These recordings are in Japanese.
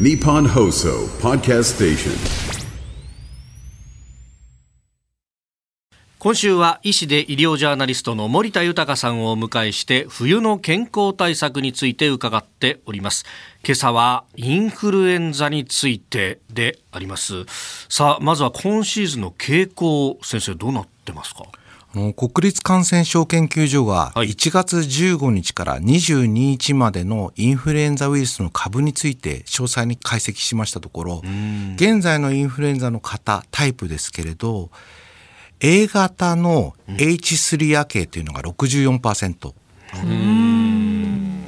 Nippon Hoso Podcast Station. 今週は医師で医療ジャーナリストの森田豊さんをお迎えして冬の健康対策について伺っております。今朝はインフルエンザについてであります。さあまずは今シーズンの傾向先生どうなってますか？国立感染症研究所がはい。1月15日から22日までのインフルエンザウイルスの株について詳細に解析しましたところ現在のインフルエンザの型タイプですけれど A 型の H3 亜系というのが64%、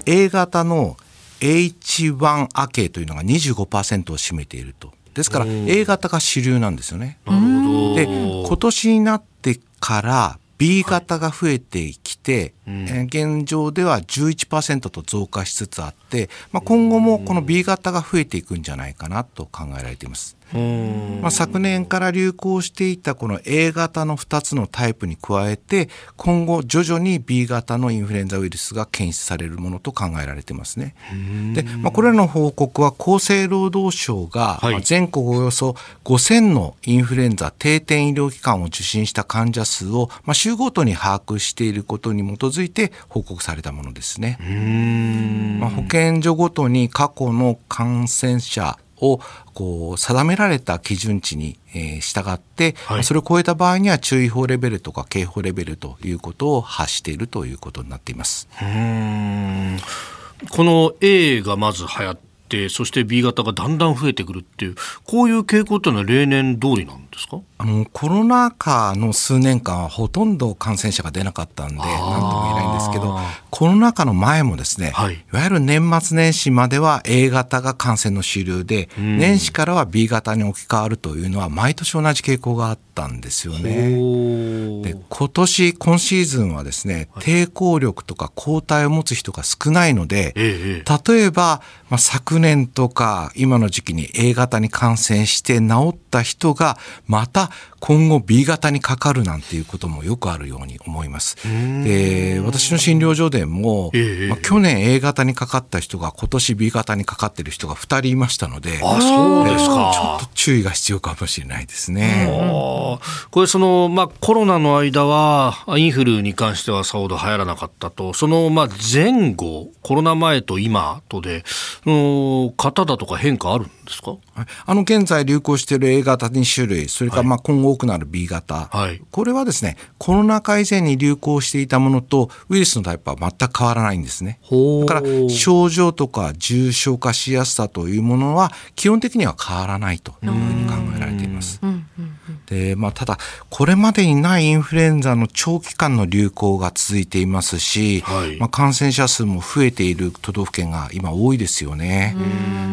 A 型の H1 亜系というのが25%を占めていると。ですから A 型が主流なんですよね。で今年になってから B 型が増えてきて、えー現状では11%と増加しつつあって、まあ、今後もこの B 型が増えていくんじゃないかなと考えられています。まあ、昨年から流行していたこの A 型の2つのタイプに加えて今後徐々に B 型のインフルエンザウイルスが検出されるものと考えられていますね。で、まあ、これらの報告は厚生労働省が、全国およそ5000のインフルエンザ定点医療機関を受診した患者数を、まあ、週ごとに把握していることに基づいて報告されたものですね。まあ、保健所ごとに過去の感染者をこう定められた基準値に、えー従って、はいまあそれを超えた場合には注意報レベルとか警報レベルということを発しているということになっています。この A がまず流行ってそして B 型がだんだん増えてくるっていうこういう傾向っていうのは例年通りなんですか？あのコロナ禍の数年間はほとんど感染者が出なかったんで何とも言えないんですけどコロナ禍の前もですね、はい。い、わゆる年末年始までは A 型が感染の主流で、年始からは B 型に置き換わるというのは毎年同じ傾向があったんですよね。おで今年今シーズンはですね抵抗力とか抗体を持つ人が少ないので、ええ。例えば、まあ、昨年とか今の時期に A 型に感染して治った人がまた今後 B 型にかかるなんていうこともよくあるように思います。で私の診療所でも、ええ。まあ、去年 A 型にかかった人が今年 B 型にかかってる人が2人いましたのであそうですちょかっと注意が必要かもしれないですね。これその、まあ、コロナの間はインフルに関してはさほど流行らなかったと。その、まあ、前後コロナ前と今とでの方だとか変化あるんですか？はいあの現在流行している A 型2種類、それからまあ今後多くなる B 型、はい。これはですね、コロナ禍以前に流行していたものとウイルスのタイプは全く変わらないんですね。だから症状とか重症化しやすさというものは基本的には変わらないというふうに考えられています。でまあ、ただ、これまでにないインフルエンザの長期間の流行が続いていますし、はい。まあ、感染者数も増えている都道府県が今多いですよね。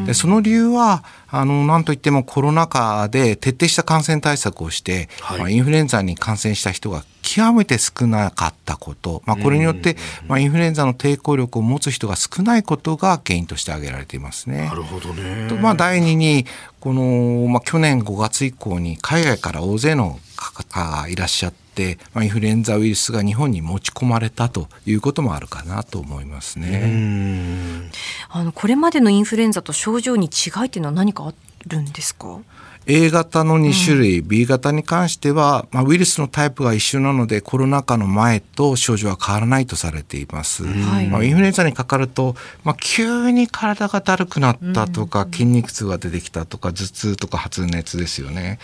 でその理由はあのなんといってもコロナ禍で徹底した感染対策をして、はい。まあ、インフルエンザに感染した人が極めて少なかったこと、まあ、これによって、まあ、インフルエンザの抵抗力を持つ人が少ないことが原因として挙げられていますね。なるほどね。とまあ、第二にこの、まあ、去年5月以降に海外から大勢の方がいらっしゃって、まあ、インフルエンザウイルスが日本に持ち込まれたということもあるかなと思いますね。あのこれまでのインフルエンザと症状に違いっていうのは何かあるんですか？A 型の2種類、B 型に関しては、まあ、ウイルスのタイプが一緒なのでコロナ禍の前と症状は変わらないとされています。はい。まあ、インフルエンザにかかると、まあ、急に体がだるくなったとか、筋肉痛が出てきたとか頭痛とか発熱ですよね。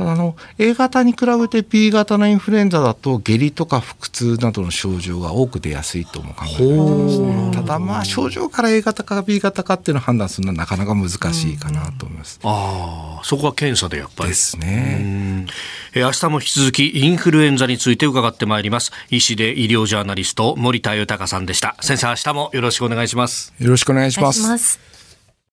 ただあの A 型に比べて B 型のインフルエンザだと下痢とか腹痛などの症状が多く出やすいとも考えられてますね。ただまあ症状から A 型か B 型かっていうのを判断するのはなかなか難しいかなと思います。ああそこは検査でやっぱりですね。うんえー明日も引き続きインフルエンザについて伺ってまいります医師で医療ジャーナリスト森田豊さんでした先生明日もよろしくお願いしますよろしくお願いします。お願いします